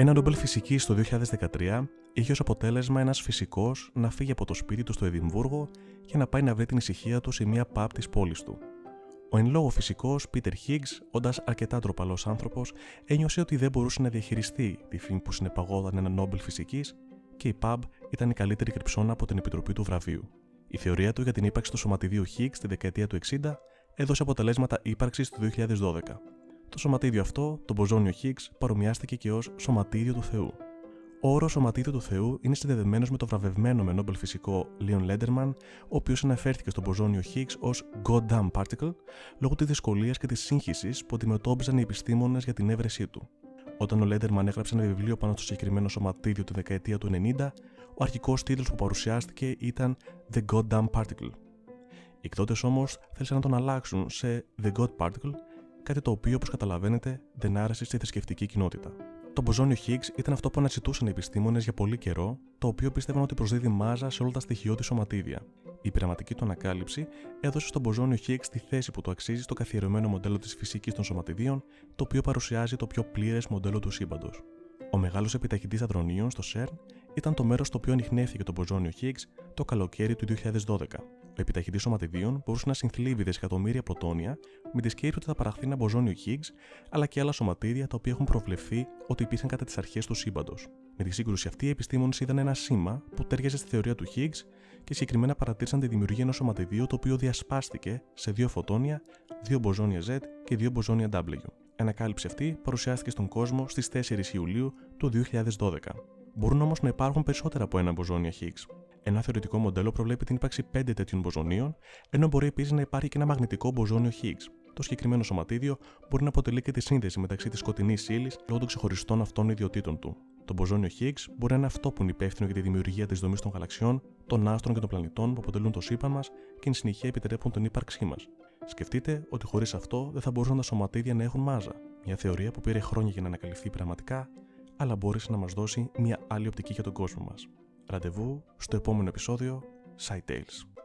Ένα Νόμπελ φυσική το 2013 είχε ως αποτέλεσμα ένας φυσικός να φύγει από το σπίτι του στο Εδιμβούργο και να πάει να βρει την ησυχία του σε μια pub της πόλης του. Ο εν λόγω φυσικός Πίτερ Higgs, όντας αρκετά ντροπαλός άνθρωπος, ένιωσε ότι δεν μπορούσε να διαχειριστεί τη φήμη που συνεπαγόταν ένα Νόμπελ φυσικής και η pub ήταν η καλύτερη κρυψώνα από την επιτροπή του βραβείου. Η θεωρία του για την ύπαρξη του σωματιδίου Higgs τη δεκαετία του 60 έδωσε αποτελέσματα ύπαρξης του 2012. Το σωματίδιο αυτό, το μποζόνιο Higgs, παρομοιάστηκε και ως σωματίδιο του Θεού. Ο όρος σωματίδιο του Θεού είναι συνδεδεμένος με το βραβευμένο με Νόμπελ φυσικό Leon Lederman, ο οποίος αναφέρθηκε στον μποζόνιο Higgs ως Goddamn Particle λόγω της δυσκολίας και της σύγχυσης που αντιμετώπιζαν οι επιστήμονες για την έβρεσή του. Όταν ο Lederman έγραψε ένα βιβλίο πάνω στο συγκεκριμένο σωματίδιο τη δεκαετία του 90, ο αρχικός τίτλος που παρουσιάστηκε ήταν The Goddamn Particle. Οι εκδότες όμως θέλησαν να τον αλλάξουν σε The God Particle, κάτι το οποίο, όπως καταλαβαίνετε, δεν άρεσε στη θρησκευτική κοινότητα. Το μποζόνιο Higgs ήταν αυτό που αναζητούσαν οι επιστήμονες για πολύ καιρό, το οποίο πίστευαν ότι προσδίδει μάζα σε όλα τα στοιχειώδη σωματίδια. Η πειραματική του ανακάλυψη έδωσε στον μποζόνιο Higgs τη θέση που του αξίζει στο καθιερωμένο μοντέλο της φυσικής των σωματιδίων, το οποίο παρουσιάζει το πιο πλήρες μοντέλο του σύμπαντος. Ο μεγάλος επιταχυντής αδρονίων στο CERN ήταν το μέρος στο οποίο ανοιχνεύτηκε το μποζόνιο Higgs το καλοκαίρι του 2012. Ο επιταχυντή σωματιδίων μπορούσε να συνθλίβει δισεκατομμύρια πρωτόνια με τη σκέψη ότι θα παραχθεί ένα μποζόνιο Higgs, αλλά και άλλα σωματίδια τα οποία έχουν προβλεφθεί ότι υπήρχαν κατά τις αρχές του σύμπαντος. Με τη σύγκρουση αυτή, οι επιστήμονες είδαν ένα σήμα που τέριαζε στη θεωρία του Higgs και συγκεκριμένα παρατήρησαν τη δημιουργία ενός σωματιδίου το οποίο διασπάστηκε σε δύο φωτόνια, δύο μποζόνια Z και δύο μποζόνια W. Η ανακάλυψη αυτή παρουσιάστηκε στον κόσμο στις 4 Ιουλίου του 2012. Μπορούν όμως να υπάρχουν περισσότερα από ένα μποζόνια Higgs. Ένα θεωρητικό μοντέλο προβλέπει την ύπαρξη 5 τέτοιων μποζονίων, ενώ μπορεί επίσης να υπάρχει και ένα μαγνητικό μποζόνιο Higgs. Το συγκεκριμένο σωματίδιο μπορεί να αποτελεί και τη σύνδεση μεταξύ της σκοτεινής ύλης λόγω των ξεχωριστών αυτών ιδιωτήτων του. Το μποζόνιο Higgs μπορεί να είναι αυτό που είναι υπεύθυνο για τη δημιουργία της δομής των γαλαξιών, των άστρων και των πλανητών που αποτελούν το σύμπαν μας και εν συνεχεία επιτρέπουν την ύπαρξή μας. Σκεφτείτε ότι χωρίς αυτό δεν θα μπορούσαν τα σωματίδια να έχουν μάζα. Μια θεωρία που πήρε χρόνια για να ανακαλυφθεί πραγματικά, αλλά μπόρεσε να μας δώσει μια άλλη οπτική για τον κόσμο μας. Ραντεβού στο επόμενο επεισόδιο Side Tales.